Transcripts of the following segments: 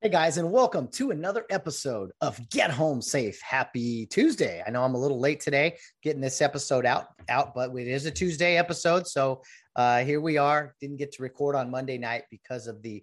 Hey guys, and welcome to another episode of Get Home Safe. Happy Tuesday. I know I'm a little late today getting this episode out, out, but it is a Tuesday episode. So uh, here we are. Didn't get to record on Monday night because of the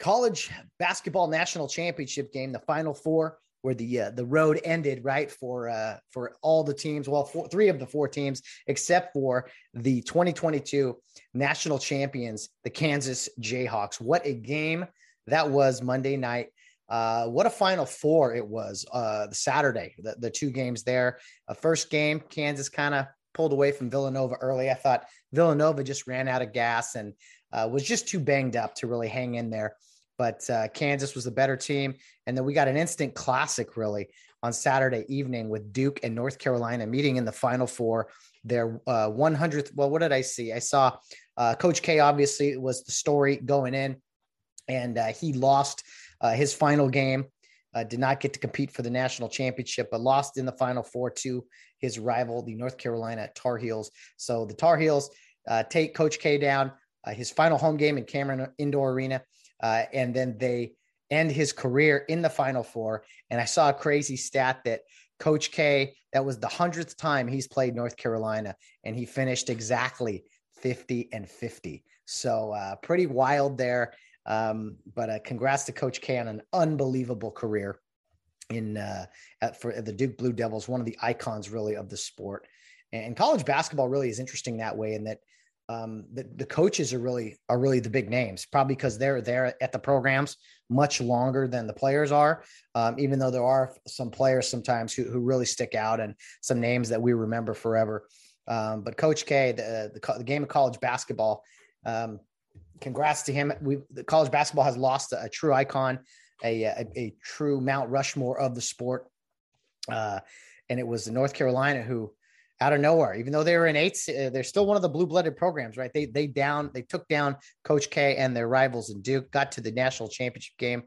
college basketball national championship game, the final four, where the uh, the road ended right for uh, for all the teams. Well, four, three of the four teams, except for the 2022 national champions, the Kansas Jayhawks. What a game! That was Monday night. Uh, what a final four it was uh, Saturday, the, the two games there. A first game, Kansas kind of pulled away from Villanova early. I thought Villanova just ran out of gas and uh, was just too banged up to really hang in there. But uh, Kansas was the better team. And then we got an instant classic, really, on Saturday evening with Duke and North Carolina meeting in the final four. Their 100th. Uh, well, what did I see? I saw uh, Coach K, obviously, was the story going in and uh, he lost uh, his final game. Uh, did not get to compete for the national championship, but lost in the final four to his rival, the North Carolina Tar Heels. So the Tar Heels uh, take Coach K down, uh, his final home game in Cameron Indoor Arena, uh, and then they end his career in the final four. And I saw a crazy stat that Coach K, that was the hundredth time he's played North Carolina, and he finished exactly 50 and 50. So pretty wild there. Um, but uh, congrats to Coach K on an unbelievable career in uh, at, for the Duke Blue Devils, one of the icons really of the sport. And college basketball really is interesting that way, in that um, the, the coaches are really are really the big names, probably because they're there at the programs much longer than the players are. Um, even though there are some players sometimes who, who really stick out and some names that we remember forever. Um, but Coach K, the, the, the game of college basketball, um, congrats to him. We the college basketball has lost a, a true icon, a, a, a true Mount Rushmore of the sport, uh, and it was North Carolina who, out of nowhere, even though they were in eights, uh, they're still one of the blue blooded programs, right? They they down they took down Coach K and their rivals in Duke, got to the national championship game.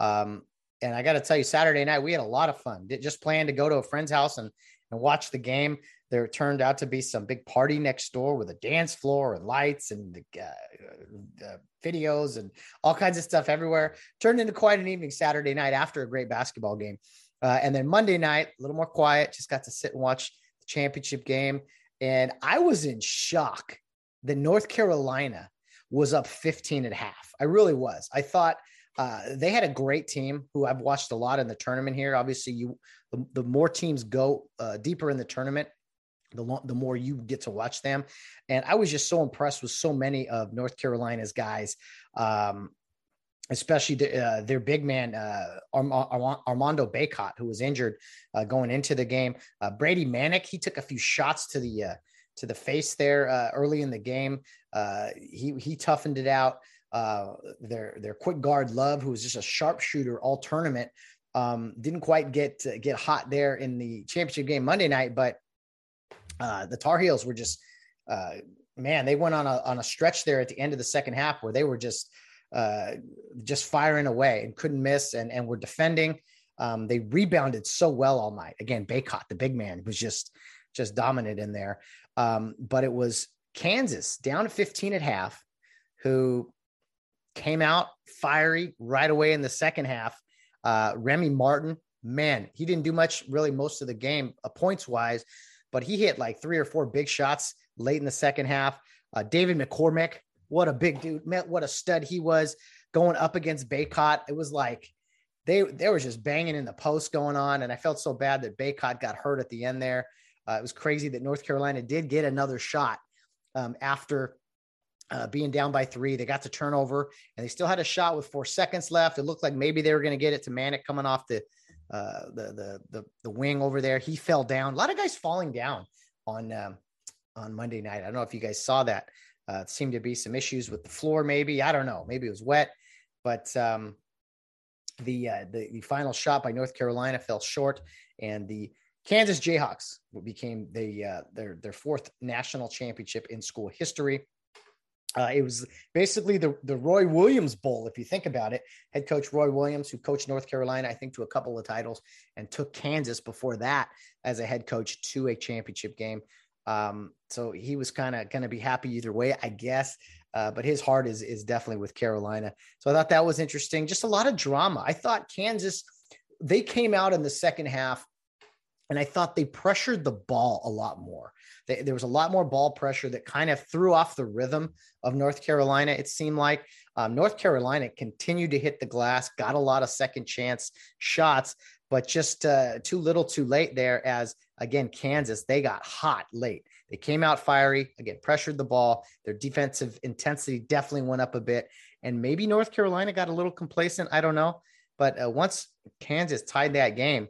Um, and I got to tell you, Saturday night we had a lot of fun. Just planned to go to a friend's house and and watch the game. There turned out to be some big party next door with a dance floor and lights and the, uh, uh, videos and all kinds of stuff everywhere. Turned into quite an evening Saturday night after a great basketball game. Uh, and then Monday night, a little more quiet, just got to sit and watch the championship game. And I was in shock that North Carolina was up 15 and a half. I really was. I thought uh, they had a great team who I've watched a lot in the tournament here. Obviously, you the, the more teams go uh, deeper in the tournament, the, the more you get to watch them. And I was just so impressed with so many of North Carolina's guys, um, especially the, uh, their big man, uh, Arm- Arm- Armando Bacot, who was injured uh, going into the game. Uh, Brady Manek, he took a few shots to the uh, to the face there uh, early in the game. he he toughened it out. their their quick guard Love, who was just a sharpshooter all tournament, um, didn't quite get get hot there in the championship game Monday night, but uh, the Tar Heels were just, uh, man, they went on a on a stretch there at the end of the second half where they were just uh, just firing away and couldn't miss and and were defending. Um, they rebounded so well all night. Again, Bacot, the big man, was just just dominant in there. Um, but it was Kansas down to 15 at half, who came out fiery right away in the second half. Uh, Remy Martin, man, he didn't do much really most of the game, uh, points wise, but he hit like three or four big shots late in the second half. Uh, David McCormack, what a big dude, man, what a stud he was going up against Bacot. It was like they they were just banging in the post going on, and I felt so bad that Bacot got hurt at the end there. Uh, it was crazy that North Carolina did get another shot um, after uh, being down by three. They got the turnover, and they still had a shot with four seconds left. It looked like maybe they were going to get it to Manek coming off the uh, the, the the the wing over there. He fell down. A lot of guys falling down on um, on Monday night. I don't know if you guys saw that. Uh, it seemed to be some issues with the floor. Maybe I don't know. Maybe it was wet, but um, the, uh, the the final shot by North Carolina fell short, and the Kansas Jayhawks became the uh, their their fourth national championship in school history. Uh, it was basically the, the Roy Williams Bowl, if you think about it. Head coach Roy Williams, who coached North Carolina, I think, to a couple of titles and took Kansas before that as a head coach to a championship game. Um, so he was kind of going to be happy either way, I guess. Uh, but his heart is is definitely with Carolina. So I thought that was interesting. Just a lot of drama. I thought Kansas, they came out in the second half and I thought they pressured the ball a lot more. They, there was a lot more ball pressure that kind of threw off the rhythm of North Carolina. It seemed like um, North Carolina continued to hit the glass, got a lot of second chance shots, but just uh, too little, too late there. As again, Kansas they got hot late. They came out fiery again, pressured the ball. Their defensive intensity definitely went up a bit, and maybe North Carolina got a little complacent. I don't know, but uh, once Kansas tied that game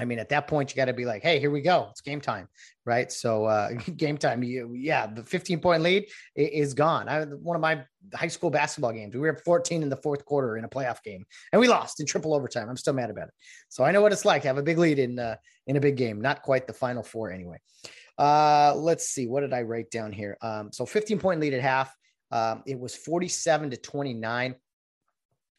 I mean, at that point, you got to be like, hey, here we go. It's game time, right? So, uh, game time. You, yeah, the 15 point lead is gone. I, one of my high school basketball games, we were 14 in the fourth quarter in a playoff game, and we lost in triple overtime. I'm still mad about it. So I know what it's like to have a big lead in uh, in a big game. Not quite the final four, anyway. Uh, let's see. What did I write down here? Um, so 15 point lead at half. Um, it was 47 to 29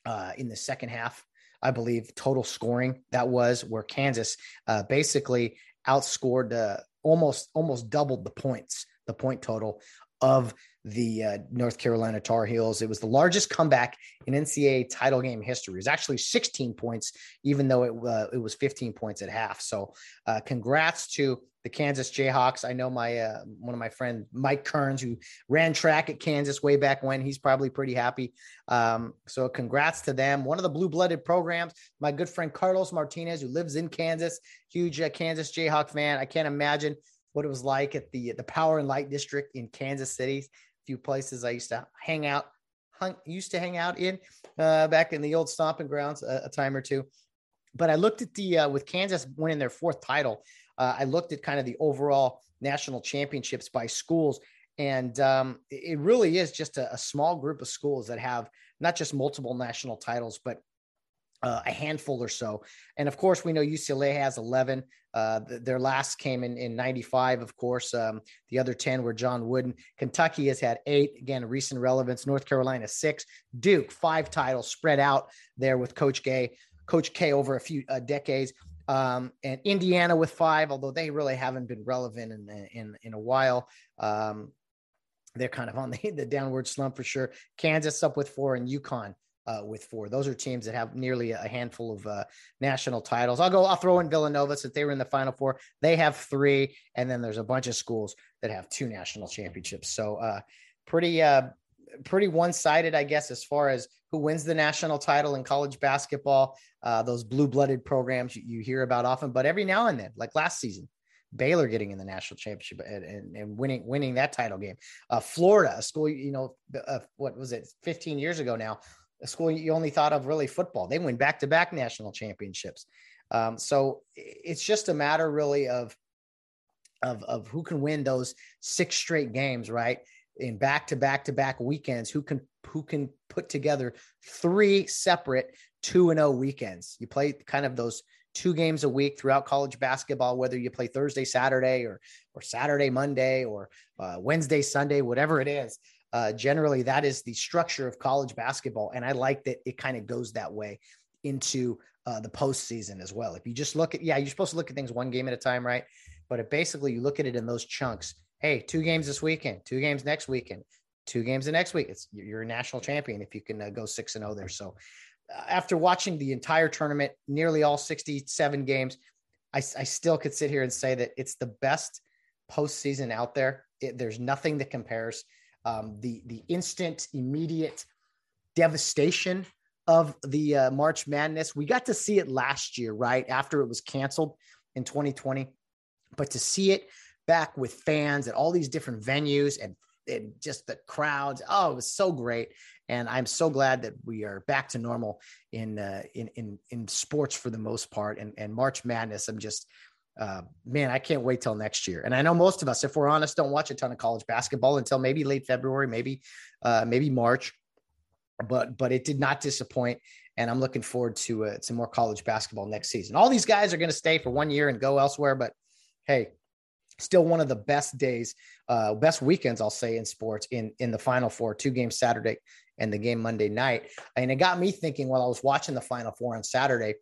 uh, in the second half. I believe, total scoring that was where Kansas uh, basically outscored uh, almost almost doubled the points, the point total of the uh, North Carolina Tar Heels. It was the largest comeback in NCAA title game history. It was actually 16 points, even though it uh, it was 15 points at half. So, uh, congrats to the Kansas Jayhawks. I know my uh, one of my friends, Mike Kearns, who ran track at Kansas way back when. He's probably pretty happy. Um, so, congrats to them. One of the blue blooded programs. My good friend Carlos Martinez, who lives in Kansas, huge uh, Kansas Jayhawk fan. I can't imagine what it was like at the the Power and Light District in Kansas City few places I used to hang out, hung, used to hang out in uh, back in the old stomping grounds a, a, time or two. But I looked at the uh, with Kansas winning their fourth title. Uh, I looked at kind of the overall national championships by schools, and um, it really is just a, a small group of schools that have not just multiple national titles, but uh, a handful or so. And of course, we know UCLA has 11. Uh, th- their last came in, in 95, of course. Um, the other 10 were John Wooden. Kentucky has had eight, again, recent relevance. North Carolina, six. Duke, five titles spread out there with Coach K, Coach K over a few uh, decades. Um, and Indiana with five, although they really haven't been relevant in, in, in a while. Um, they're kind of on the, the downward slump for sure. Kansas up with four and UConn uh, with four. Those are teams that have nearly a handful of uh, national titles. I'll go. I'll throw in Villanova since they were in the Final Four. They have three, and then there's a bunch of schools that have two national championships. So uh, pretty uh, pretty one sided, I guess, as far as who wins the national title in college basketball. Uh, those blue blooded programs you, you hear about often, but every now and then, like last season. Baylor getting in the national championship and, and, and winning winning that title game. Uh, Florida, a school you know, uh, what was it, 15 years ago now, a school you only thought of really football. They win back to back national championships. Um, so it's just a matter really of, of, of who can win those six straight games, right? In back to back to back weekends, who can, who can put together three separate two and oh weekends. You play kind of those two games a week throughout college basketball, whether you play Thursday, Saturday, or or Saturday, Monday, or uh, Wednesday, Sunday, whatever it is. Uh, generally, that is the structure of college basketball, and I like that it kind of goes that way into uh, the postseason as well. If you just look at, yeah, you're supposed to look at things one game at a time, right? But it basically you look at it in those chunks. Hey, two games this weekend, two games next weekend, two games the next week. It's you're a national champion if you can uh, go six and oh there. So uh, after watching the entire tournament, nearly all 67 games, I, I still could sit here and say that it's the best postseason out there. It, there's nothing that compares um, the the instant, immediate devastation of the uh, March Madness. We got to see it last year, right after it was canceled in 2020, but to see it back with fans at all these different venues and and just the crowds. Oh, it was so great, and I'm so glad that we are back to normal in uh, in in in sports for the most part. And and March Madness, I'm just uh, man, I can't wait till next year. And I know most of us, if we're honest, don't watch a ton of college basketball until maybe late February, maybe uh, maybe March. But but it did not disappoint, and I'm looking forward to uh, some more college basketball next season. All these guys are going to stay for one year and go elsewhere, but hey, still one of the best days, uh, best weekends, I'll say, in sports in in the Final Four, two games Saturday and the game Monday night. And it got me thinking while I was watching the Final Four on Saturday,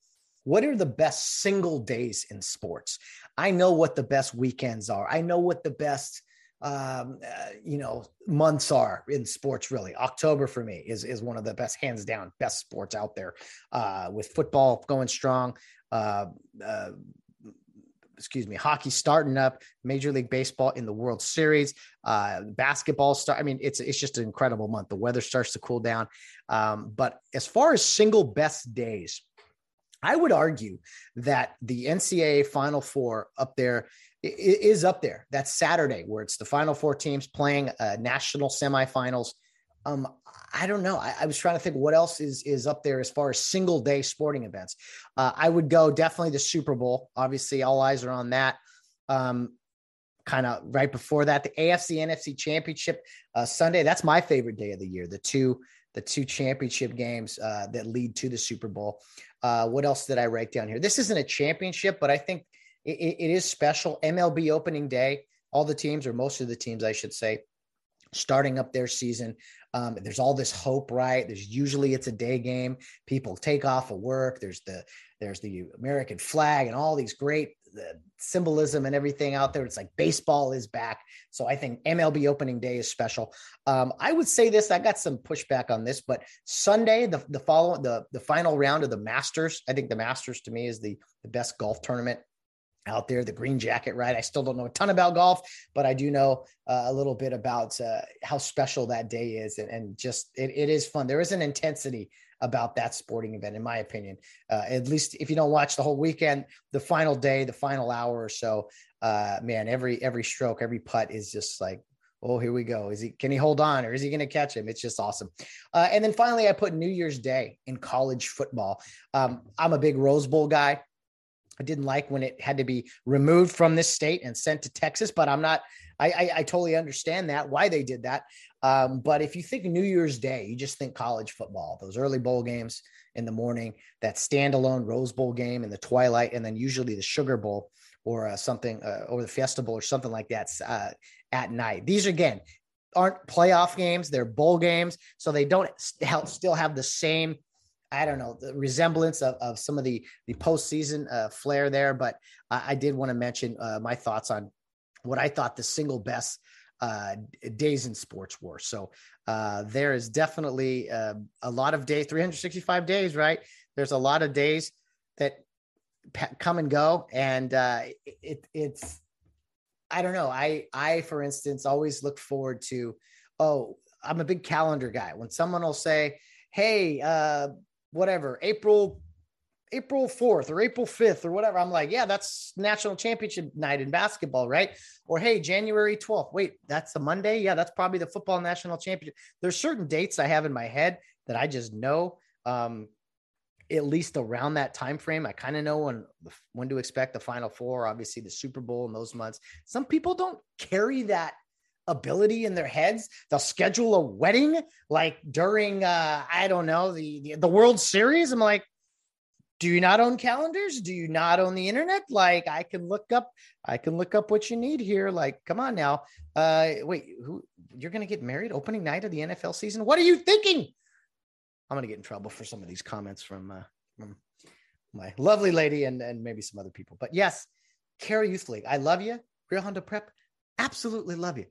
what are the best single days in sports? I know what the best weekends are. I know what the best um, uh, you know months are in sports really october for me is is one of the best hands down best sports out there uh, with football going strong uh, uh, excuse me, hockey starting up, Major League Baseball in the World Series, uh, basketball start. I mean, it's it's just an incredible month. The weather starts to cool down. Um, but as far as single best days, I would argue that the NCAA Final Four up there is up there. That's Saturday, where it's the Final Four teams playing uh, national semifinals. Um, I don't know. I, I, was trying to think what else is is up there as far as single day sporting events. Uh, I would go definitely the Super Bowl. Obviously, all eyes are on that. Um, kind of right before that, the AFC NFC Championship uh, Sunday. That's my favorite day of the year. The two the two championship games uh, that lead to the Super Bowl. Uh, what else did I write down here? This isn't a championship, but I think it, it is special. MLB opening day. All the teams, or most of the teams, I should say, starting up their season. Um, there's all this hope, right? There's usually it's a day game. People take off of work. There's the there's the American flag and all these great the symbolism and everything out there. It's like baseball is back. So I think MLB opening day is special. Um, I would say this. I got some pushback on this, but Sunday, the the follow the the final round of the Masters. I think the Masters to me is the the best golf tournament out there, the green jacket right? I still don't know a ton about golf, but I do know uh, a little bit about uh, how special that day is. And, and just it, it is fun. There is an intensity about that sporting event, in my opinion. Uh, at least if you don't watch the whole weekend, the final day, the final hour or so, uh, man, every every stroke, every putt is just like, oh, here we go. Is he can he hold on or is he going to catch him? It's just awesome. Uh, and then finally, I put New Year's Day in college football. Um, I'm a big Rose Bowl guy. I didn't like when it had to be removed from this state and sent to Texas, but I'm not. I, I, I totally understand that why they did that. Um, but if you think New Year's Day, you just think college football, those early bowl games in the morning, that standalone Rose Bowl game in the twilight, and then usually the Sugar Bowl or uh, something uh, or the Fiesta Bowl or something like that uh, at night. These again aren't playoff games; they're bowl games, so they don't still have the same I don't know the resemblance of, of some of the the postseason uh, flair there, but I, I did want to mention uh, my thoughts on what I thought the single best uh, days in sports were. So uh, there is definitely uh, a lot of days, 365 days, right? There's a lot of days that come and go, and uh, it, it's I don't know. I I for instance always look forward to. Oh, I'm a big calendar guy. When someone will say, "Hey," uh, whatever, April April 4th or April 5th or whatever. I'm like, yeah, that's national championship night in basketball, right? Or hey, January 12th. Wait, that's a Monday? Yeah, that's probably the football national championship. There's certain dates I have in my head that I just know um at least around that time frame. I kind of know when when to expect the final four, obviously the Super Bowl in those months. Some people don't carry that ability in their heads. They'll schedule a wedding like during uh I don't know, the the, the World Series. I'm like, do you not own calendars? Do you not own the internet? Like I can look up, I can look up what you need here. Like, come on now. Uh wait, who you're gonna get married opening night of the NFL season? What are you thinking? I'm gonna get in trouble for some of these comments from uh from my lovely lady and, and maybe some other people. But yes, Kare Youth League. I love you. Rio Hondo Prep. Absolutely love you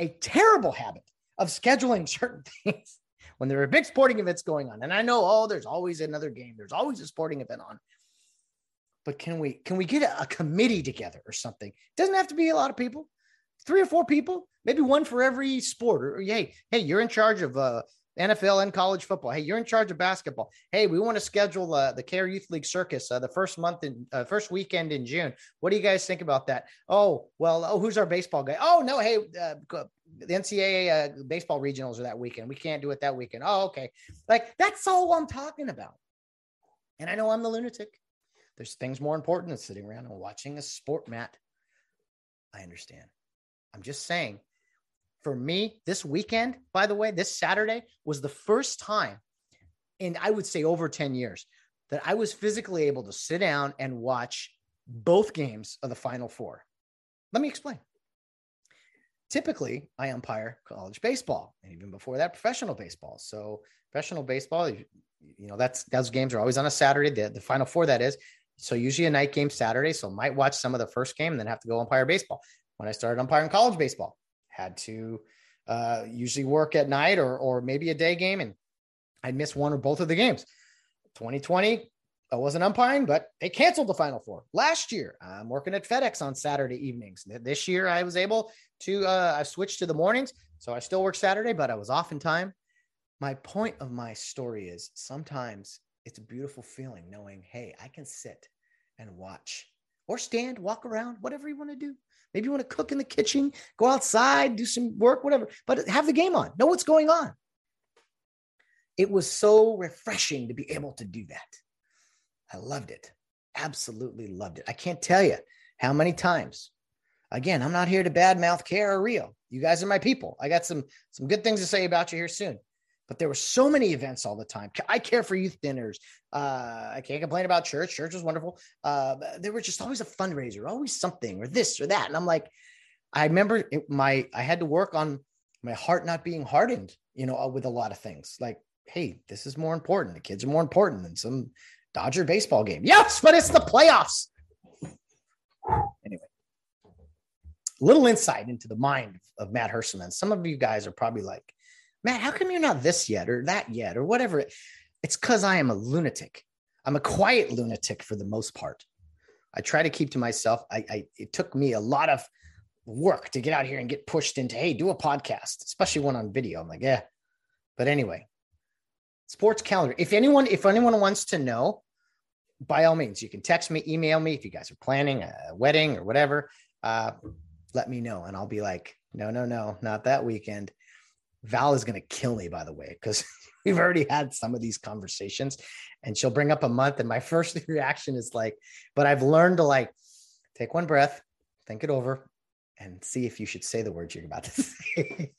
a terrible habit of scheduling certain things when there are big sporting events going on. And I know, oh, there's always another game, there's always a sporting event on. But can we can we get a, committee together or something? It doesn't have to be a lot of people, three or four people, maybe one for every sport. Or, or hey, hey, you're in charge of uh, NFL and college football. Hey, you're in charge of basketball. Hey, we want to schedule uh, the Kare Youth League Circus uh, the first month in uh, first weekend in June. What do you guys think about that? Oh, well, oh, who's our baseball guy? Oh, no, hey, uh, the NCAA uh, baseball regionals are that weekend. We can't do it that weekend. Oh, okay. Like that's all I'm talking about. And I know I'm the lunatic. There's things more important than sitting around and watching a sport mat. I understand. I'm just saying for me, this weekend, by the way, this Saturday was the first time in I would say over 10 years that I was physically able to sit down and watch both games of the Final Four. Let me explain. Typically, I umpire college baseball, and even before that, professional baseball. So, professional baseball, you, know, that's those games are always on a Saturday. The, the Final Four, that is. So, usually a night game Saturday. So, might watch some of the first game and then have to go umpire baseball. When I started umpiring college baseball, had to uh, usually work at night or or maybe a day game, and I'd miss one or both of the games. 2020, I wasn't umpiring, but they canceled the Final Four last year. I'm working at FedEx on Saturday evenings. This year, I was able to. Uh, I switched to the mornings, so I still work Saturday, but I was off in time. My point of my story is sometimes it's a beautiful feeling knowing, hey, I can sit and watch or stand, walk around, whatever you want to do. Maybe you want to cook in the kitchen, go outside, do some work, whatever, but have the game on, know what's going on. It was so refreshing to be able to do that. I loved it. Absolutely loved it. I can't tell you how many times. Again, I'm not here to badmouth Kare or Rio. You guys are my people. I got some some good things to say about you here soon. But there were so many events all the time. I care for youth dinners. Uh, I can't complain about church. Church was wonderful. Uh, there was just always a fundraiser, always something or this or that. And I'm like, I remember it, my I had to work on my heart not being hardened, you know, with a lot of things. Like, hey, this is more important. The kids are more important than some Dodger baseball game. Yes, but it's the playoffs. Anyway, a little insight into the mind of Matt Hersema. Some of you guys are probably like, Matt, how come you're not this yet or that yet or whatever? It's because I am a lunatic. I'm a quiet lunatic for the most part. I try to keep to myself. I, I it took me a lot of work to get out here and get pushed into, hey, do a podcast, especially one on video. I'm like, yeah. But anyway, sports calendar. If anyone, if anyone wants to know, by all means, you can text me, email me if you guys are planning a wedding or whatever. Uh, let me know, and I'll be like, no, no, no, not that weekend. Val is going to kill me, by the way, because we've already had some of these conversations, and she'll bring up a month, and my first reaction is like, but I've learned to like take one breath, think it over, and see if you should say the words you're about to say.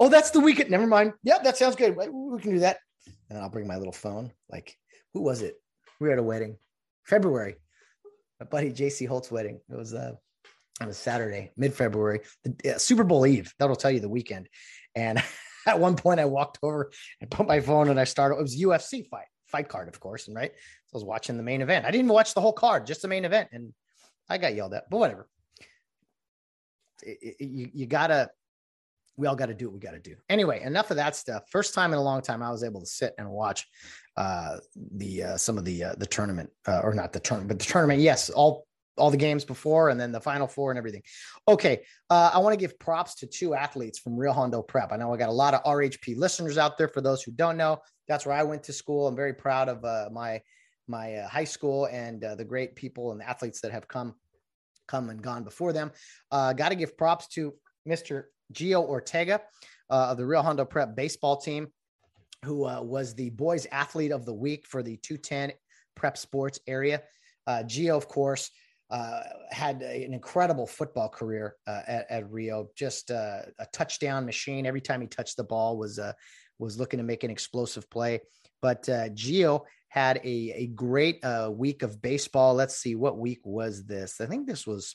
oh, that's the weekend. Never mind. Yep, that sounds good. We can do that. And I'll bring my little phone. Like, who was it? We were at a wedding, February. My buddy JC Holt's wedding. It was uh, on a Saturday, mid February, uh, Super Bowl Eve. That'll tell you the weekend. And at one point, I walked over and put my phone and I started. It was UFC fight, fight card, of course, and right. So I was watching the main event. I didn't even watch the whole card, just the main event, and I got yelled at. But whatever it, it, you, you gotta we all got to do what we got to do. Anyway, enough of that stuff. First time in a long time, I was able to sit and watch uh, the uh, some of the uh, the tournament, uh, or not the tournament, but the tournament. Yes, all all the games before, and then the final four and everything. Okay, uh, I want to give props to two athletes from Rio Hondo Prep. I know I got a lot of RHP listeners out there. For those who don't know, that's where I went to school. I'm very proud of uh, my my high school and the great people and athletes that have come come and gone before them. Uh, Got to give props to Mr. Gio Ortega uh, of the Rio Hondo Prep baseball team, who uh, was the boys athlete of the week for the 210 prep sports area. Uh, Gio, of course, uh, had an incredible football career uh, at, at, Rio. Just uh, a touchdown machine. Every time he touched the ball, was uh, was looking to make an explosive play. But uh, Gio had a, a great week of baseball. Let's see, what week was this? I think this was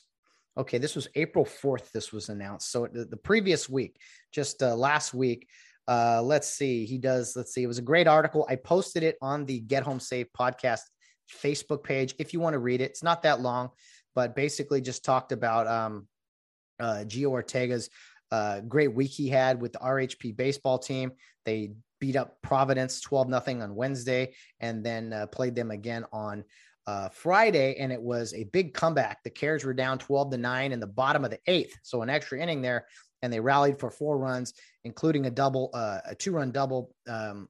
okay. This was April 4th. This was announced. So the, the previous week, just last week, let's see, he does, let's see, it was a great article. I posted it on the Get Home Safe podcast Facebook page if you want to read it. It's not that long, but basically just talked about um, uh, Gio Ortega's uh, great week he had with the RHP baseball team. They beat up Providence 12 nothing on Wednesday and then uh, played them again on uh, Friday. And it was a big comeback. The Kares were down 12 to 9 in the bottom of the eighth. So an extra inning there. And they rallied for four runs, including a double, uh, a two run double um,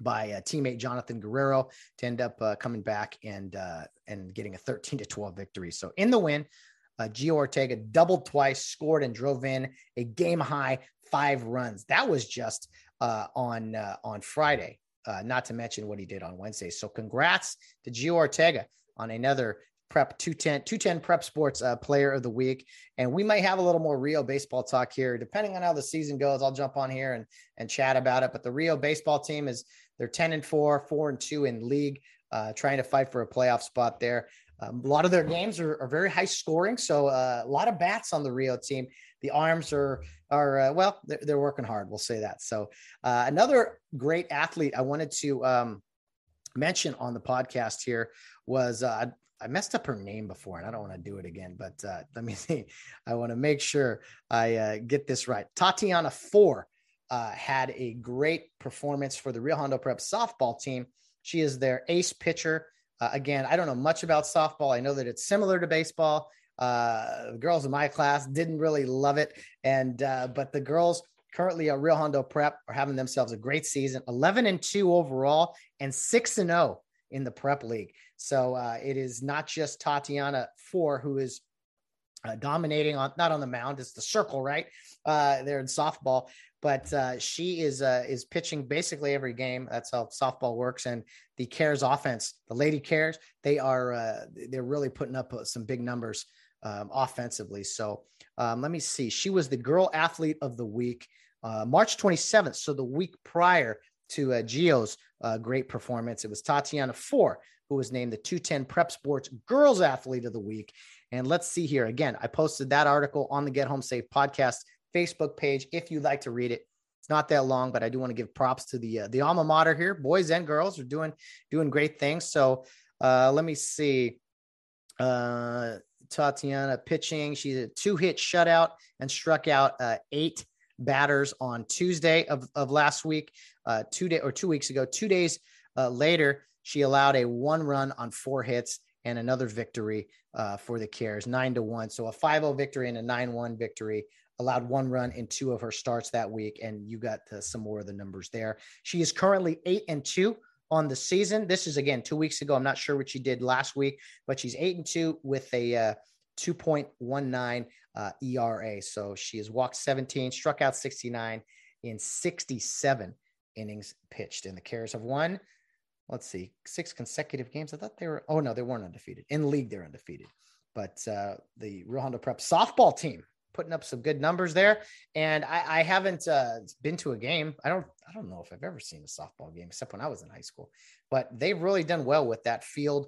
by uh, teammate Jonathan Guerrero to end up uh, coming back and uh, and getting a 13 to 12 victory. So in the win, uh, Gio Ortega doubled twice, scored and drove in a game high five runs. That was just uh, on uh, on Friday. Not to mention what he did on Wednesday. So congrats to Gio Ortega on another Prep 210, 210 Prep Sports uh, Player of the Week. And we might have a little more Rio baseball talk here, depending on how the season goes. I'll jump on here and, and chat about it. But the Rio baseball team is they're 10 and 4, 4 and 2 in league, uh, trying to fight for a playoff spot there. Um, a lot of their games are, are very high scoring, so uh, a lot of bats on the Rio team. The arms are are uh, well, they're, they're, working hard. We'll say that. So uh, another great athlete I wanted to um, mention on the podcast here was uh, I messed up her name before, and I don't want to do it again. But uh, let me see. I want to make sure I uh, get this right. Tatiana Four uh, had a great performance for the Rio Hondo Prep softball team. She is their ace pitcher. Uh, again, I don't know much about softball. I know that it's similar to baseball. Uh, the girls in my class didn't really love it, and uh, but the girls currently at Rio Hondo Prep are having themselves a great season, 11 and two overall, and six and zero in the Prep League. So uh, it is not just Tatiana Four who is uh, dominating on not on the mound. It's the circle, right? Uh, there in softball, but uh, she is uh, is pitching basically every game. That's how softball works. And the Kares offense, the Lady Kares, they are uh, they're really putting up uh, some big numbers um, offensively. So um, let me see. She was the Girl Athlete of the Week, uh, March 27th. So the week prior to uh, Gio's uh, great performance, it was Tatiana Four who was named the 210 Prep Sports Girls Athlete of the Week. And let's see here again. I posted that article on the Get Home Safe podcast Facebook page if you'd like to read it. It's not that long, but I do want to give props to the uh, the alma mater here. Boys and girls are doing doing great things. So uh, let me see. Uh, Tatiana pitching. She's a two hit shutout and struck out uh, eight batters on Tuesday of, of last week, uh, two day or two weeks ago. Two days uh, later, she allowed a one run on four hits and another victory uh, for the Kares, nine to one. So a 5 0 victory and a 9 1 victory. Allowed one run in two of her starts that week, and you got uh, some more of the numbers there. She is currently eight and two on the season. This is again two weeks ago. I'm not sure what she did last week, but she's eight and two with a uh, 2.19 uh, ERA. So she has walked 17, struck out 69 in 67 innings pitched. And the Kares have won let's see, six consecutive games. I thought they were, oh no, they weren't undefeated. In league, they're undefeated. But uh, the Rio Hondo Prep softball team putting up some good numbers there. And I, I haven't uh, been to a game. I don't, I don't know if I've ever seen a softball game except when I was in high school. But they've really done well with that field,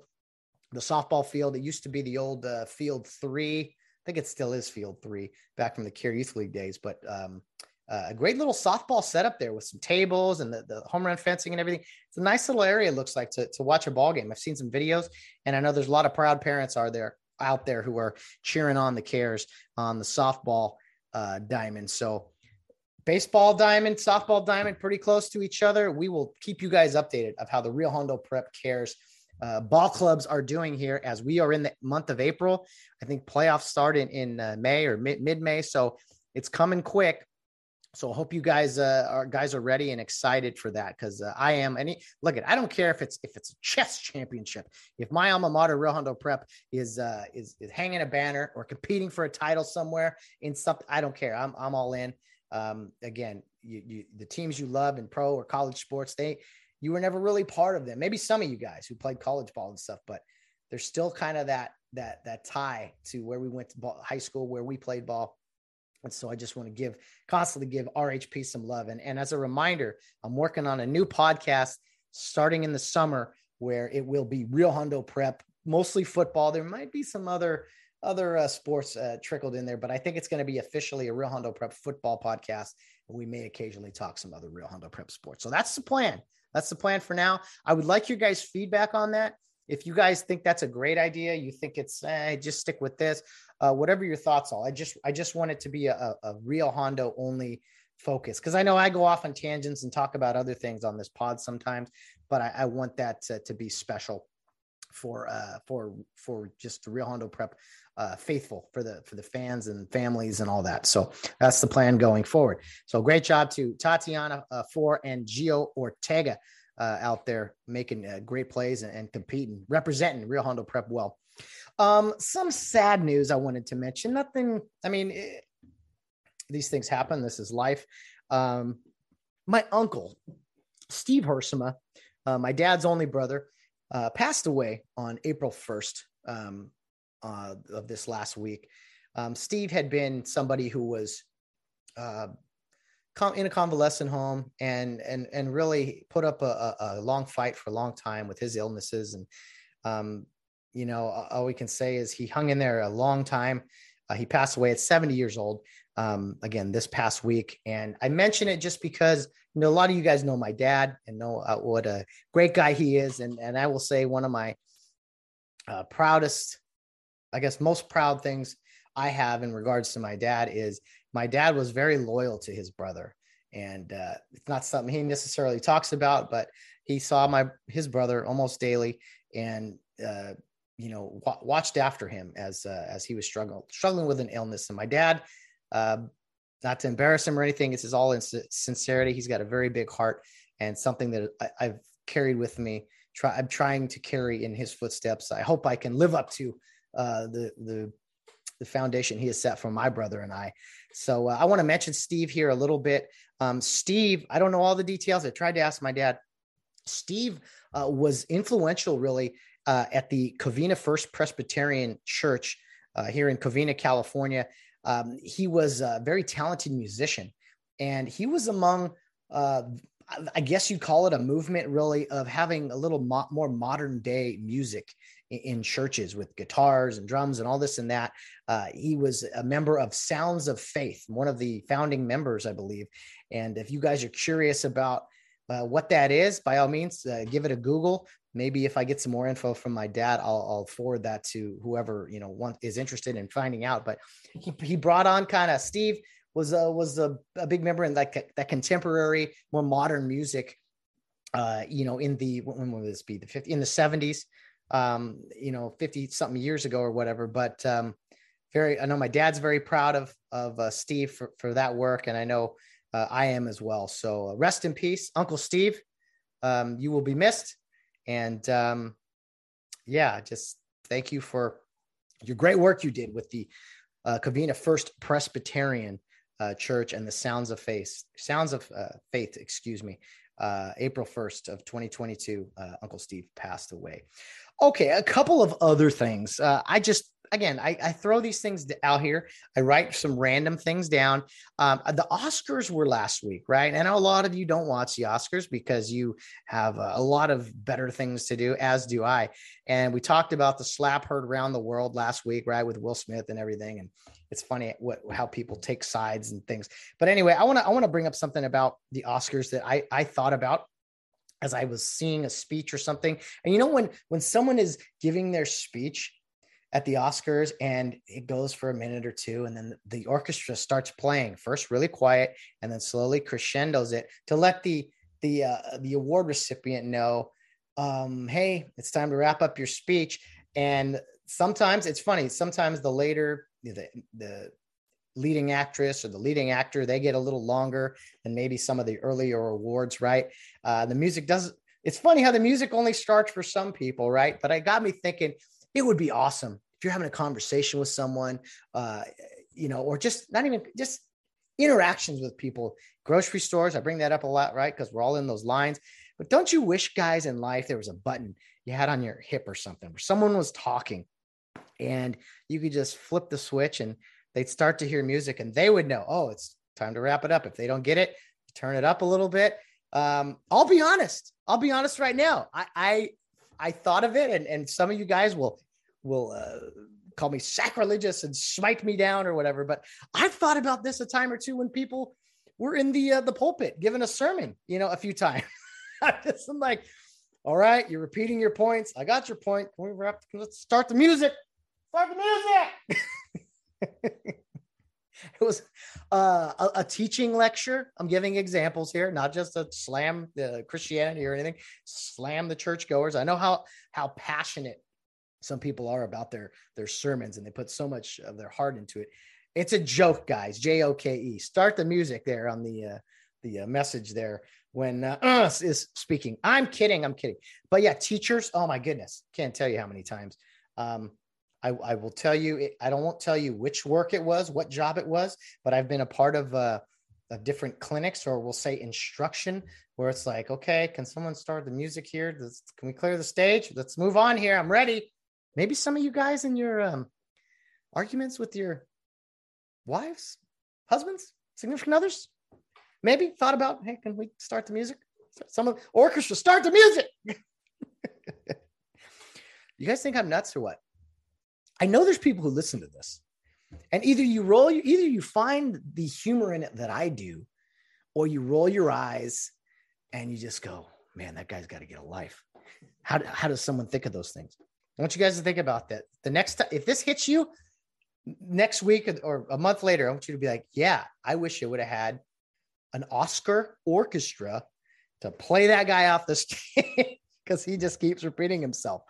the softball field. It used to be the old uh, field three. I think it still is field three back from the Kare Youth League days. But um, uh, a great little softball setup there with some tables and the, the home run fencing and everything. It's a nice little area. It looks like to, to watch a ball game. I've seen some videos, and I know there's a lot of proud parents are there out there who are cheering on the Kares on the softball uh, diamond. So baseball diamond, softball diamond, pretty close to each other. We will keep you guys updated of how the Rio Hondo Prep Kares uh, ball clubs are doing here as we are in the month of April. I think playoffs start in, in uh, May or mid May, so it's coming quick. So I hope you guys uh, are guys are ready and excited for that because uh, I am. Any look at I don't care if it's if it's a chess championship. If my alma mater, Rio Hondo Prep, is uh, is is hanging a banner or competing for a title somewhere in something, I don't care. I'm I'm all in. Um, again, you, you the teams you love in pro or college sports, they you were never really part of them. Maybe some of you guys who played college ball and stuff, but there's still kind of that that that tie to where we went to ball, high school, where we played ball and so I just want to give constantly give RHP some love. And, and as a reminder, I'm working on a new podcast starting in the summer where it will be Rio Hondo prep, mostly football. There might be some other other uh, sports uh, trickled in there, but I think it's going to be officially a Rio Hondo prep football podcast. And we may occasionally talk some other Rio Hondo prep sports. So that's the plan. That's the plan for now. I would like your guys' feedback on that. If you guys think that's a great idea, you think it's eh, just stick with this uh, whatever your thoughts are. I just I just want it to be a, a Rio Hondo only focus. Because I know I go off on tangents and talk about other things on this pod sometimes, but I, I want that to, to, be special for uh for for just the Rio Hondo prep uh faithful for the for the fans and families and all that. So that's the plan going forward. So great job to tatiana uh, for and gio ortega uh, out there making uh, great plays and, and competing representing Rio Hondo prep well um, some sad news I wanted to mention. Nothing. I mean, it, eh, these things happen. This is life. Um, my uncle, Steve Hersema, uh, my dad's only brother, uh, passed away on April 1st um, uh, of this last week. Um, Steve had been somebody who was uh, in a convalescent home and and and really put up a, a, long fight for a long time with his illnesses and um, you know all we can say is he hung in there a long time. Uh, he passed away at 70 years old um, again this past week. And i mention it just because you know a lot of you guys know my dad and know uh, what a great guy he is. And and i will say one of my uh, proudest i guess most proud things i have in regards to my dad is my dad was very loyal to his brother. And uh, it's not something he necessarily talks about but he saw my his brother almost daily. And uh, you know w- watched after him as uh, as he was struggling struggling with an illness and my dad uh, not to embarrass him or anything this is all in sincerity he's got a very big heart and something that I, have carried with me try i'm trying to carry in his footsteps i hope i can live up to uh, the the the foundation he has set for my brother and I. So uh, I want to mention Steve here a little bit. Um, Steve, I don't know all the details. I tried to ask my dad. Steve uh, was influential, really, uh, at the Covina First Presbyterian Church uh, here in Covina, California. Um, he was a very talented musician, and he was among uh, I guess you'd call it a movement, really, of having a little mo- more modern day music in churches with guitars and drums and all this and that. Uh, he was a member of Sounds of Faith, one of the founding members, I believe. And if you guys are curious about uh, what that is, by all means, uh, give it a Google. Maybe if I get some more info from my dad, I'll, I'll forward that to whoever you know want, is interested in finding out. But he, he brought on kind of Steve was a was a, a big member in like that contemporary, more modern music. Uh, you know, in the when will this be? The 50 in the 70s um, you know, 50 something years ago or whatever. But um, very, I know my dad's very proud of of uh, Steve for, for that work, and I know uh, I am as well. So uh, rest in peace, Uncle Steve. Um, you will be missed, and um, yeah, just thank you for your great work you did with the uh, Covina First Presbyterian uh, Church and the Sounds of Faith, Sounds of uh, Faith, excuse me. Uh, April 1st of 2022, uh, Uncle Steve passed away. Okay, a couple of other things. Uh, I just again, I, I, throw these things out here. I write some random things down. Um, the Oscars were last week, right? And a lot of you don't watch the Oscars because you have a, a, lot of better things to do, as do I. And we talked about the slap heard around the world last week, right, with Will Smith and everything. And it's funny what how people take sides and things. But anyway, I want to I want to bring up something about the Oscars that I I thought about as I was seeing a speech or something. And you know when when someone is giving their speech at the Oscars and it goes for a minute or two and then the orchestra starts playing first really quiet and then slowly crescendos it to let the the uh, the award recipient know um, hey it's time to wrap up your speech. And sometimes it's funny sometimes the later the the leading actress or the leading actor they get a little longer than maybe some of the earlier awards right? Uh, the music does it's funny how the music only starts for some people right? But it got me thinking it would be awesome if you're having a conversation with someone, uh, you know, or just not even just interactions with people, grocery stores. I bring that up a lot, right? Because we're all in those lines. But don't you wish, guys, in life there was a button you had on your hip or something where someone was talking and you could just flip the switch and they'd start to hear music and they would know, oh, it's time to wrap it up. If they don't get it, turn it up a little bit. Um, I'll be honest. I'll be honest right now. I, I I thought of it, and, and some of you guys will will uh, call me sacrilegious and smite me down or whatever. But I've thought about this a time or two when people were in the uh, the pulpit giving a sermon, you know, a few times. I'm just I'm like, all right, you're repeating your points. I got your point. Can we wrap? Let's start the music. Start the music. it was uh, a, a, teaching lecture. I'm giving examples here, not just a slam the Christianity or anything. Slam the churchgoers. I know how how passionate some people are about their their sermons and they put so much of their heart into it it's a joke guys j-o-k-e start the music there on the uh the uh, message there when uh, is speaking i'm kidding i'm kidding but yeah teachers oh my goodness can't tell you how many times um I, I will tell you i don't won't tell you which work it was what job it was but i've been a part of uh of different clinics or we'll say instruction where it's like okay can someone start the music here can we clear the stage let's move on here i'm ready Maybe some of you guys in your um, arguments with your wives, husbands, significant others, maybe thought about, hey, can we start the music? Some of orchestra, start the music. you guys think I'm nuts or what? I know there's people who listen to this, and either you roll, either you find the humor in it that I do, or you roll your eyes and you just go, man, that guy's got to get a life. How, how does someone think of those things? I want you guys to think about that. The next time, if this hits you next week or a month later, I want you to be like, yeah, I wish it would have had an Oscar orchestra to play that guy off the stage because he just keeps repeating himself.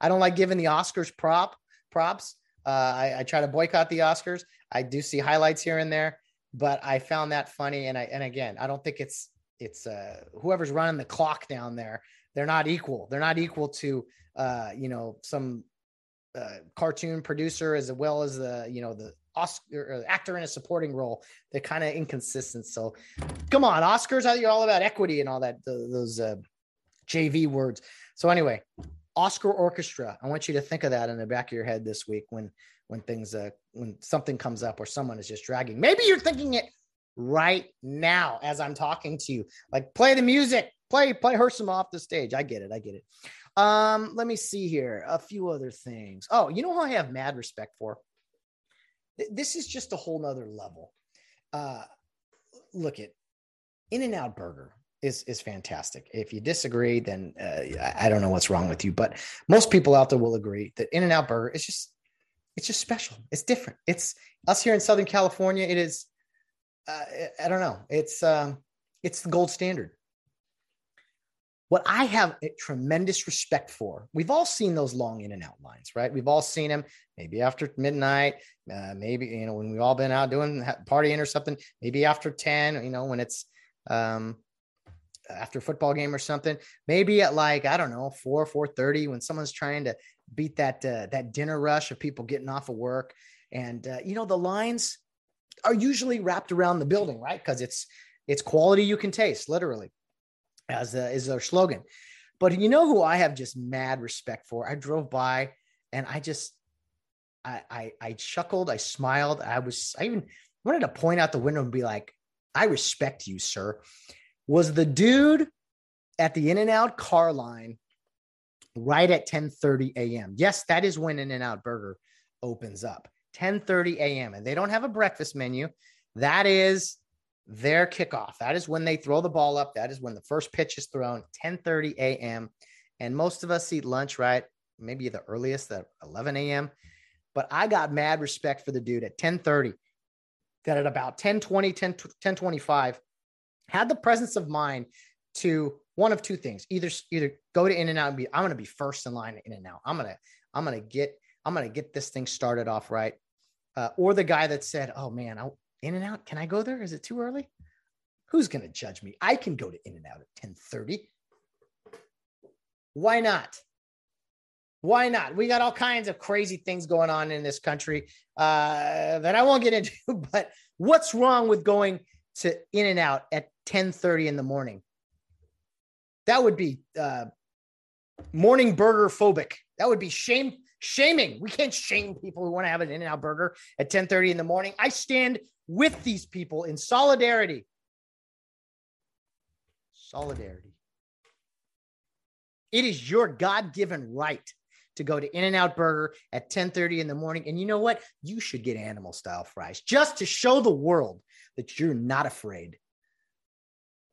I don't like giving the Oscars prop props. Uh, I, I try to boycott the Oscars. I do see highlights here and there, but I found that funny. And I and again, I don't think it's it's uh, whoever's running the clock down there. They're not equal. They're not equal to uh, you know some uh, cartoon producer as well as the you know the Oscar actor in a supporting role. They're kind of inconsistent. So, come on, Oscars are all about equity and all that those uh, JV words. So anyway, Oscar Orchestra. I want you to think of that in the back of your head this week when when things uh, when something comes up or someone is just dragging. Maybe you're thinking it right now as I'm talking to you. Like play the music, play play Hersema off the stage. I get it. I get it. Um, let me see here. A few other things. Oh, you know who I have mad respect for? This is just a whole nother level. Uh, look at In and Out Burger is is fantastic. If you disagree, then uh, I don't know what's wrong with you. But most people out there will agree that In and Out Burger is just it's just special. It's different. It's us here in Southern California. It is. Uh, I don't know. It's um, it's the gold standard. What I have a tremendous respect for, we've all seen those long in and out lines, right? We've all seen them maybe after midnight, uh, maybe, you know, when we've all been out doing partying or something, maybe after 10, you know, when it's um, after football game or something, maybe at like, I don't know, 4, 4.30 when someone's trying to beat that, uh, that dinner rush of people getting off of work. And, uh, you know, the lines are usually wrapped around the building, right? Because it's, it's quality you can taste, literally as is their slogan. But you know who I have just mad respect for? I drove by and I just I, I I chuckled, I smiled, I was I even wanted to point out the window and be like, I respect you, sir. Was the dude at the In and Out car line right at 10 30 a.m. Yes, that is when In and Out Burger opens up. 10 30 a.m. And they don't have a breakfast menu. That is their kickoff. That is when they throw the ball up. That is when the first pitch is thrown, 10:30 a.m. And most of us eat lunch, right? Maybe the earliest at 11 a.m. But I got mad respect for the dude at 10:30 that at about 10:20, 10, 10:25 had the presence of mind to one of two things. Either either go to in and out and be I'm going to be first in line in and out. I'm going to I'm going to get I'm going to get this thing started off right. Uh, or the guy that said, "Oh man, I, in and Out. Can I go there? Is it too early? Who's going to judge me? I can go to In and Out at 10:30. Why not? Why not? We got all kinds of crazy things going on in this country uh, that I won't get into. But what's wrong with going to In and Out at 10:30 in the morning? That would be uh, morning burger phobic. That would be shame shaming. We can't shame people who want to have an in and out burger at 10:30 in the morning. I stand with these people in solidarity. Solidarity. It is your God-given right to go to In-N-Out Burger at 10:30 in the morning and you know what? You should get animal style fries just to show the world that you're not afraid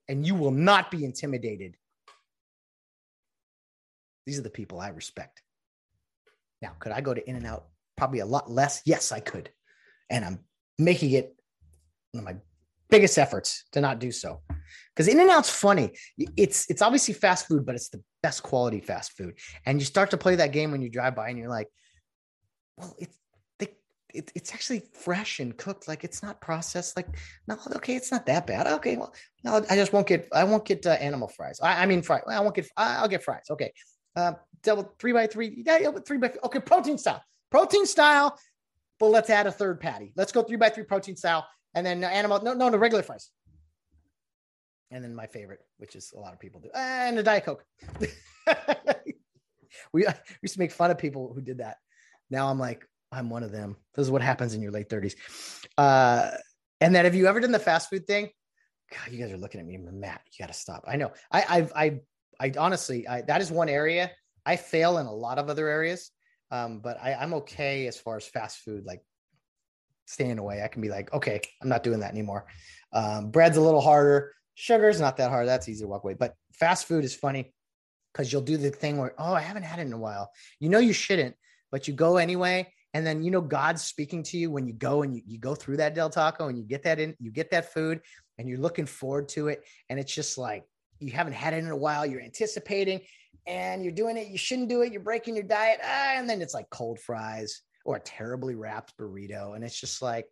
and you will not be intimidated. These are the people I respect. Now, could I go to In and Out probably a lot less? Yes, I could. And I'm making it one of my biggest efforts to not do so. Because In and Out's funny. It's it's obviously fast food, but it's the best quality fast food. And you start to play that game when you drive by and you're like, well, it's it, it's actually fresh and cooked. Like it's not processed. Like, no, okay, it's not that bad. Okay, well, no, I just won't get I won't get uh, animal fries. I, I mean, fry. I won't get. I'll get fries. Okay, uh, double three by three. Yeah, three by okay, protein style. Protein style, but let's add a third patty. Let's go three by three protein style, and then animal. No, no, no, regular fries. And then my favorite, which is a lot of people do, and a diet coke. we, we used to make fun of people who did that. Now I'm like, I'm one of them. This is what happens in your late 30s. Uh, and then have you ever done the fast food thing? God, you guys are looking at me, Matt. You got to stop. I know. I, I've, I, I honestly, I, that is one area I fail in a lot of other areas. Um, but I, I'm okay as far as fast food, like staying away. I can be like, okay, I'm not doing that anymore. Um, bread's a little harder. Sugar's not that hard. That's easy to walk away. But fast food is funny because you'll do the thing where, oh, I haven't had it in a while. You know, you shouldn't, but you go anyway. And then, you know, God's speaking to you when you go and you, you go through that Del Taco and you get that in, you get that food and you're looking forward to it. And it's just like, you haven't had it in a while. You're anticipating and you're doing it. You shouldn't do it. You're breaking your diet. Ah, and then it's like cold fries or a terribly wrapped burrito. And it's just like,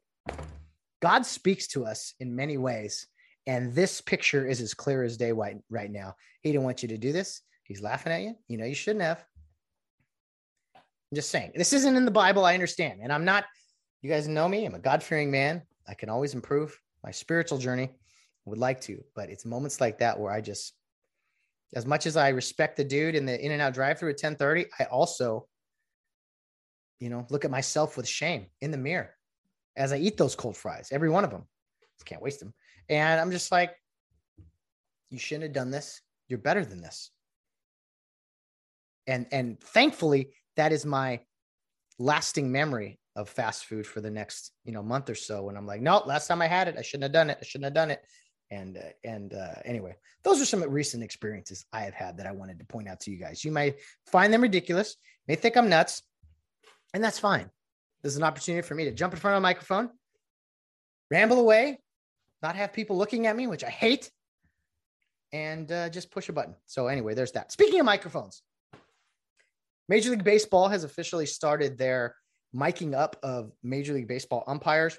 God speaks to us in many ways. And this picture is as clear as day right, right now. He didn't want you to do this. He's laughing at you. You know, you shouldn't have. I'm just saying, this isn't in the Bible. I understand. And I'm not, you guys know me. I'm a God fearing man. I can always improve my spiritual journey. Would like to, but it's moments like that where I just, as much as I respect the dude in the in and out drive through at 1030, I also, you know, look at myself with shame in the mirror as I eat those cold fries, every one of them. Just can't waste them. And I'm just like, you shouldn't have done this. You're better than this. And and thankfully, that is my lasting memory of fast food for the next you know month or so. And I'm like, no, last time I had it, I shouldn't have done it. I shouldn't have done it. And uh, and uh, anyway, those are some recent experiences I have had that I wanted to point out to you guys. You might find them ridiculous, may think I'm nuts, and that's fine. This is an opportunity for me to jump in front of a microphone, ramble away, not have people looking at me, which I hate, and uh, just push a button. So, anyway, there's that. Speaking of microphones, Major League Baseball has officially started their miking up of Major League Baseball umpires.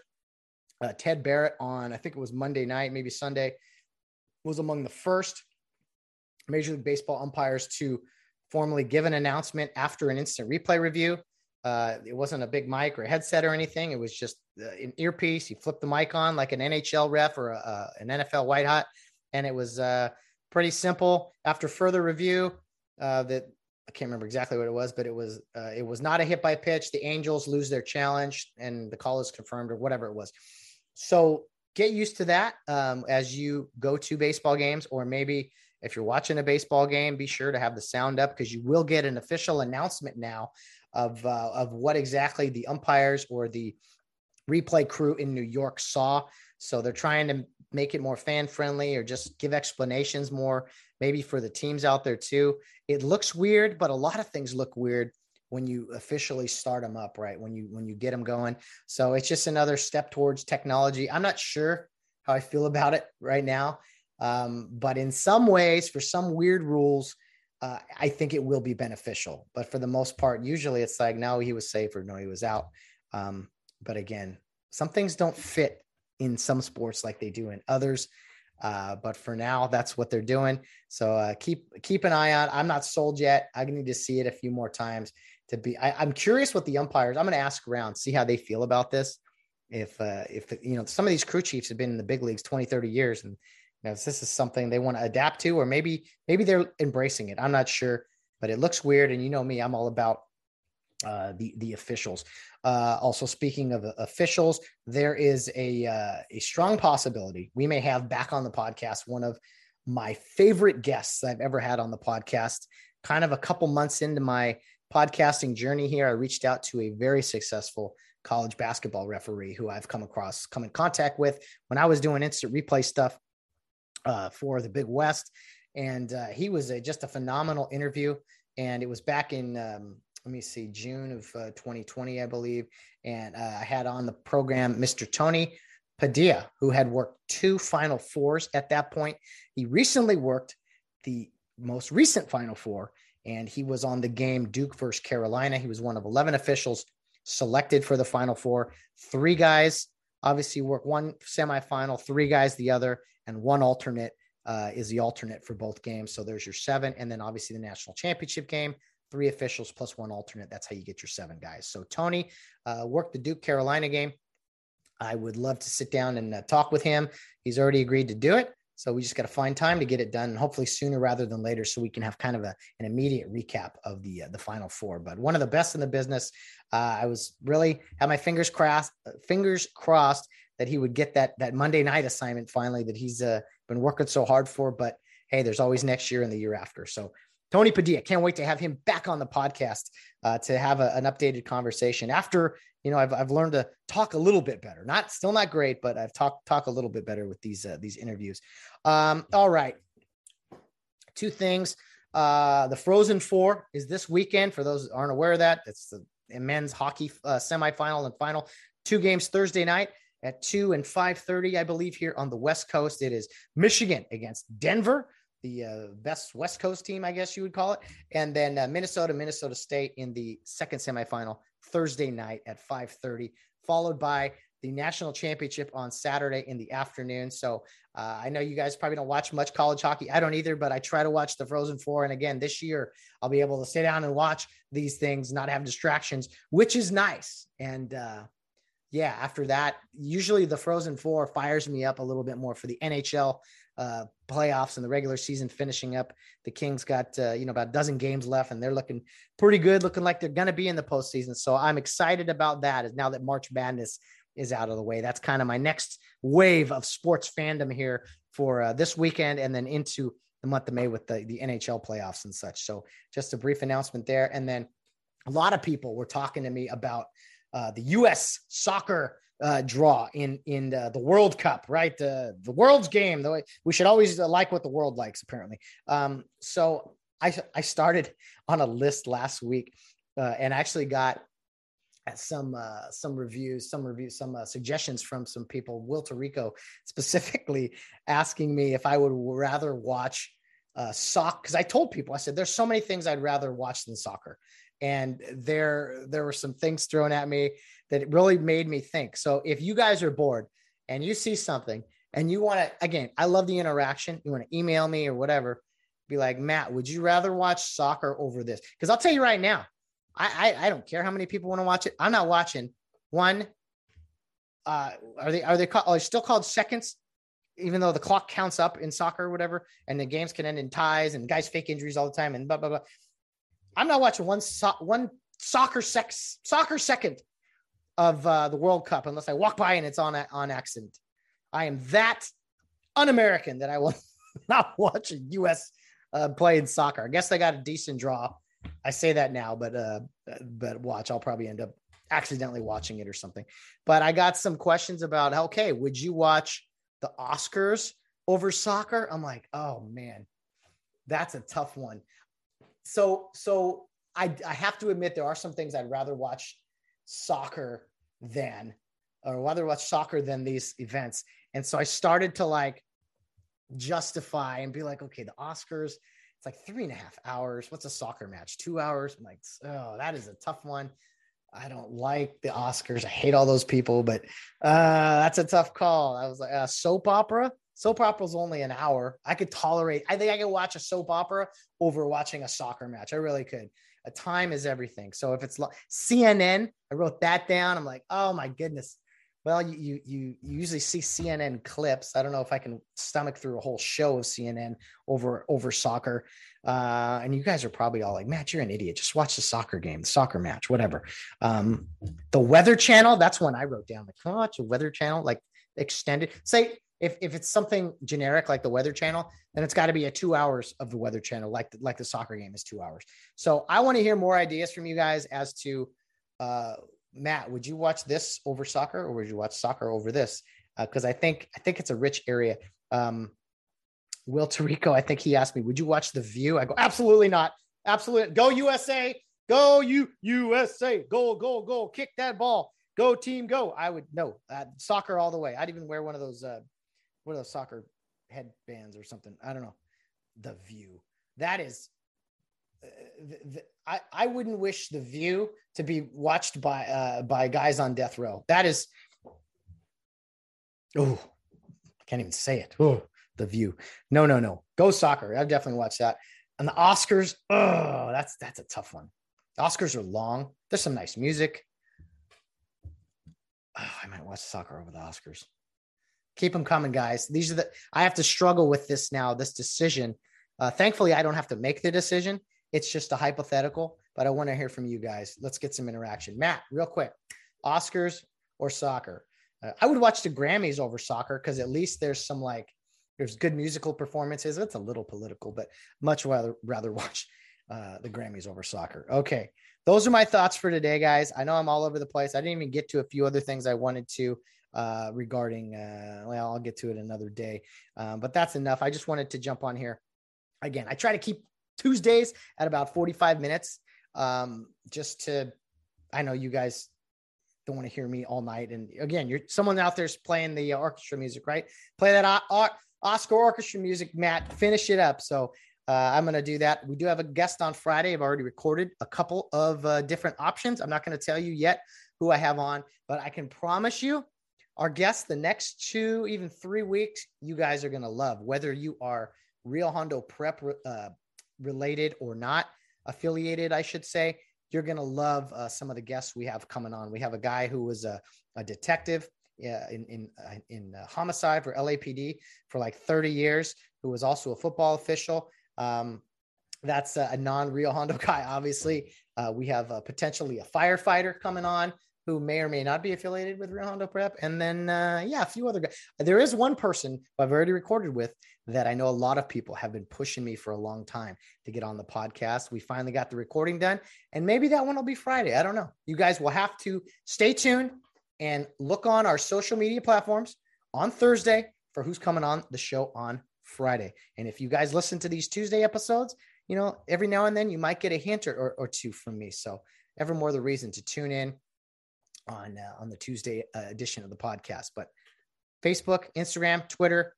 Uh, Ted Barrett on, I think it was Monday night, maybe Sunday, was among the first Major League Baseball umpires to formally give an announcement after an instant replay review. Uh, it wasn't a big mic or a headset or anything. It was just uh, an earpiece. He flipped the mic on like an NHL ref or a, an NFL white hat, and it was uh, pretty simple. After further review, uh, that I can't remember exactly what it was, but it was uh, it was not a hit by pitch. The Angels lose their challenge, and the call is confirmed, or whatever it was. So get used to that um, as you go to baseball games, or maybe if you're watching a baseball game, be sure to have the sound up because you will get an official announcement now of uh, of what exactly the umpires or the replay crew in New York saw. So they're trying to make it more fan friendly or just give explanations more maybe for the teams out there too. It looks weird, but a lot of things look weird when you officially start them up, right? When you when you get them going. So it's just another step towards technology. I'm not sure how I feel about it right now, um, but in some ways, for some weird rules, uh, I think it will be beneficial. But for the most part, usually it's like no, he was safe or no, he was out. Um, but again, some things don't fit in some sports like they do in others. Uh, but for now, that's what they're doing. So uh, keep keep an eye on. I'm not sold yet. I need to see it a few more times to be. I, am curious what the umpires. I'm going to ask around, see how they feel about this. If uh, if you know some of these crew chiefs have been in the big leagues 20, 30 years, and you know, this is something they want to adapt to, or maybe maybe they're embracing it. I'm not sure, but it looks weird. And you know me, I'm all about uh, the the officials. Uh, also, speaking of officials, there is a uh, a strong possibility we may have back on the podcast one of my favorite guests I've ever had on the podcast. Kind of a couple months into my podcasting journey here, I reached out to a very successful college basketball referee who I've come across, come in contact with when I was doing instant replay stuff uh, for the Big West, and uh, he was a, just a phenomenal interview. And it was back in um, let me see, June of uh, 2020, I believe. And uh, I had on the program Mr. Tony Padilla, who had worked two Final Fours at that point. He recently worked the most recent Final Four, and he was on the game Duke versus Carolina. He was one of 11 officials selected for the Final Four. Three guys obviously work one semifinal, three guys the other, and one alternate uh, is the alternate for both games. So there's your seven, and then obviously the national championship game three officials plus one alternate. That's how you get your seven guys. So Tony uh, worked the Duke Carolina game. I would love to sit down and uh, talk with him. He's already agreed to do it. So we just got to find time to get it done, and hopefully sooner rather than later, so we can have kind of a, an immediate recap of the uh, the final four. But one of the best in the business. Uh, I was really had my fingers crossed, uh, fingers crossed that he would get that that Monday night assignment finally that he's uh, been working so hard for. But hey, there's always next year and the year after. So Tony Padilla, can't wait to have him back on the podcast uh, to have a, an updated conversation after you know I've, I've learned to talk a little bit better. Not still not great, but I've talked talk a little bit better with these uh, these interviews. Um, all right, two things. Uh, the Frozen Four is this weekend. For those aren't aware of that, it's the men's hockey uh, semifinal and final. Two games Thursday night at 2 and 5.30 i believe here on the west coast it is michigan against denver the uh, best west coast team i guess you would call it. And then uh, minnesota minnesota state in the second semifinal thursday night at 5.30 followed by the national championship on saturday in the afternoon. So uh, i know you guys probably don't watch much college hockey. I don't either but i try to watch the frozen four. And again this year i'll be able to sit down and watch these things not have distractions which is nice. And uh, yeah, after that, usually the Frozen Four fires me up a little bit more for the NHL uh, playoffs and the regular season finishing up. The Kings got uh, you know about a dozen games left, and they're looking pretty good, looking like they're going to be in the postseason. So I'm excited about that. Is now that March Madness is out of the way, that's kind of my next wave of sports fandom here for uh, this weekend, and then into the month of May with the the NHL playoffs and such. So just a brief announcement there, and then a lot of people were talking to me about uh, the U.S. soccer uh, draw in in the World Cup, right? The the world's game. The way we should always like what the world likes, apparently. Um, so I I started on a list last week uh, and actually got some uh, some reviews, some reviews, some uh, suggestions from some people. Will Tarico specifically asking me if I would rather watch uh, soccer because I told people I said there's so many things I'd rather watch than soccer, and there there were some things thrown at me that really made me think. So if you guys are bored and you see something and you want to again i love the interaction. You want to email me or whatever be like matt would you rather watch soccer over this? Because i'll tell you right now I, I, I don't care how many people want to watch it. I'm not watching one uh are they are they called are still called seconds? Even though the clock counts up in soccer or whatever and the games can end in ties and guys fake injuries all the time and blah blah blah. I'm not watching one so- one soccer sex soccer second of uh, the World Cup unless I walk by and it's on on accident. I am that un-American that I will not watch a U.S. Uh, playing soccer. I guess they got a decent draw. I say that now, but uh, but watch, I'll probably end up accidentally watching it or something. But I got some questions about okay, would you watch the Oscars over soccer? I'm like, oh man, that's a tough one so so I I have to admit there are some things I'd rather watch soccer than or rather watch soccer than these events. And so I started to like justify and be like, okay, the Oscars, it's like three and a half hours. What's a soccer match? Two hours? I'm like, oh, that is a tough one. I don't like the Oscars. I hate all those people, but uh, that's a tough call. I was like, uh, soap opera soap opera's only an hour. I could tolerate, I think I could watch a soap opera over watching a soccer match. I really could. A time is everything. So if it's CNN, I wrote that down. I'm like, oh my goodness. Well, you, you you usually see CNN clips. I don't know if I can stomach through a whole show of CNN over over soccer. Uh, and you guys are probably all like, Matt, you're an idiot. Just watch the soccer game, the soccer match, whatever. Um, the Weather Channel, that's one I wrote down. Like, can watch a Weather Channel, like extended? Say if, if it's something generic like the weather channel then it's got to be a two hours of the weather channel like the, like the soccer game is two hours. So i want to hear more ideas from you guys as to uh, matt would you watch this over soccer or would you watch soccer over this? Because uh, i think i think it's a rich area. Um, will tarico i think he asked me would you watch the view? I go absolutely not. Absolutely go usa go you usa go go go kick that ball. Go team go. I would no uh, soccer all the way. I'd even wear one of those uh, what are those soccer headbands or something? I don't know. The View. That is. Uh, the, the, I, I wouldn't wish the view to be watched by uh, by guys on death row. That is oh, I can't even say it. Oh, the view. No, no, no. Go soccer. I've definitely watched that. And the Oscars, oh, that's that's a tough one. The Oscars are long. There's some nice music. Oh, I might watch soccer over the Oscars. Keep them coming, guys. These are the I have to struggle with this now, this decision. Uh, thankfully, I don't have to make the decision. It's just a hypothetical, but I want to hear from you guys. Let's get some interaction. Matt, real quick Oscars or soccer? Uh, I would watch the Grammys over soccer because at least there's some like, there's good musical performances. It's a little political, but much rather rather watch uh, the Grammys over soccer. Okay, those are my thoughts for today, guys. I know I'm all over the place. I didn't even get to a few other things I wanted to uh, regarding. Uh, well, I'll get to it another day, um, but that's enough. I just wanted to jump on here again. I try to keep Tuesdays at about 45 minutes, um, just to. I know you guys don't want to hear me all night, and again, you're someone out there's playing the orchestra music, right? Play that Oscar orchestra music, Matt. Finish it up. So uh, I'm going to do that. We do have a guest on Friday. I've already recorded a couple of uh, different options. I'm not going to tell you yet who I have on, but I can promise you our guests the next two, even three weeks, you guys are going to love, whether you are Rio Hondo Prep uh, related or not, affiliated, I should say. You're going to love uh, some of the guests we have coming on. We have a guy who was a, a detective in in uh, in uh, homicide for LAPD for like 30 years, who was also a football official. Um, that's a, a non Rio Hondo guy. Obviously, uh, we have uh, potentially a firefighter coming on who may or may not be affiliated with Rio Hondo Prep, and then uh, yeah, a few other guys. There is one person I've already recorded with that I know a lot of people have been pushing me for a long time to get on the podcast. We finally got the recording done, and maybe that one will be Friday. I don't know. You guys will have to stay tuned and look on our social media platforms on Thursday for who's coming on the show on Friday. And if you guys listen to these Tuesday episodes, you know, every now and then you might get a hint or, or, or two from me. So, ever more the reason to tune in on uh, on the Tuesday uh, edition of the podcast. But Facebook, Instagram, Twitter,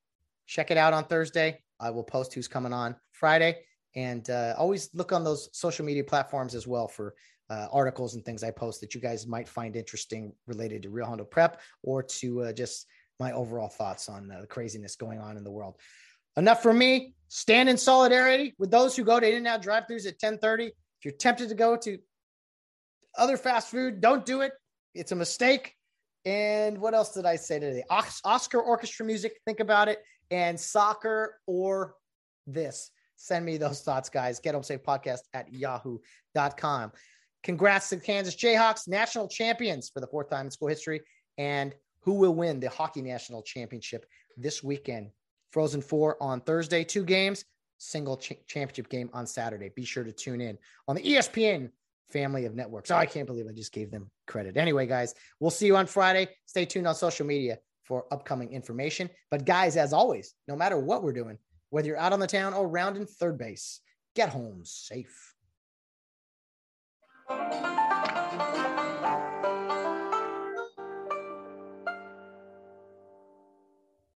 check it out on Thursday. I will post who's coming on Friday, and uh, always look on those social media platforms as well for uh, articles and things I post that you guys might find interesting related to Rio Hondo Prep or to uh, just my overall thoughts on uh, the craziness going on in the world. Enough for me. Stand in solidarity with those who go to In-N-Out drive-throughs at 1030. If you're tempted to go to other fast food, don't do it. It's a mistake. And what else did I say today? Oscar orchestra music. Think about it. And soccer or this. Send me those thoughts, guys. Get home safe podcast at yahoo.com. Congrats to the Kansas Jayhawks, national champions for the fourth time in school history. And who will win the hockey national championship this weekend? Frozen Four on Thursday, two games, single ch- championship game on Saturday. Be sure to tune in on the ESPN family of networks. Oh, I can't believe I just gave them credit. Anyway, guys, we'll see you on Friday. Stay tuned on social media for upcoming information. But, guys, as always, no matter what we're doing, whether you're out on the town or rounding third base, get home safe.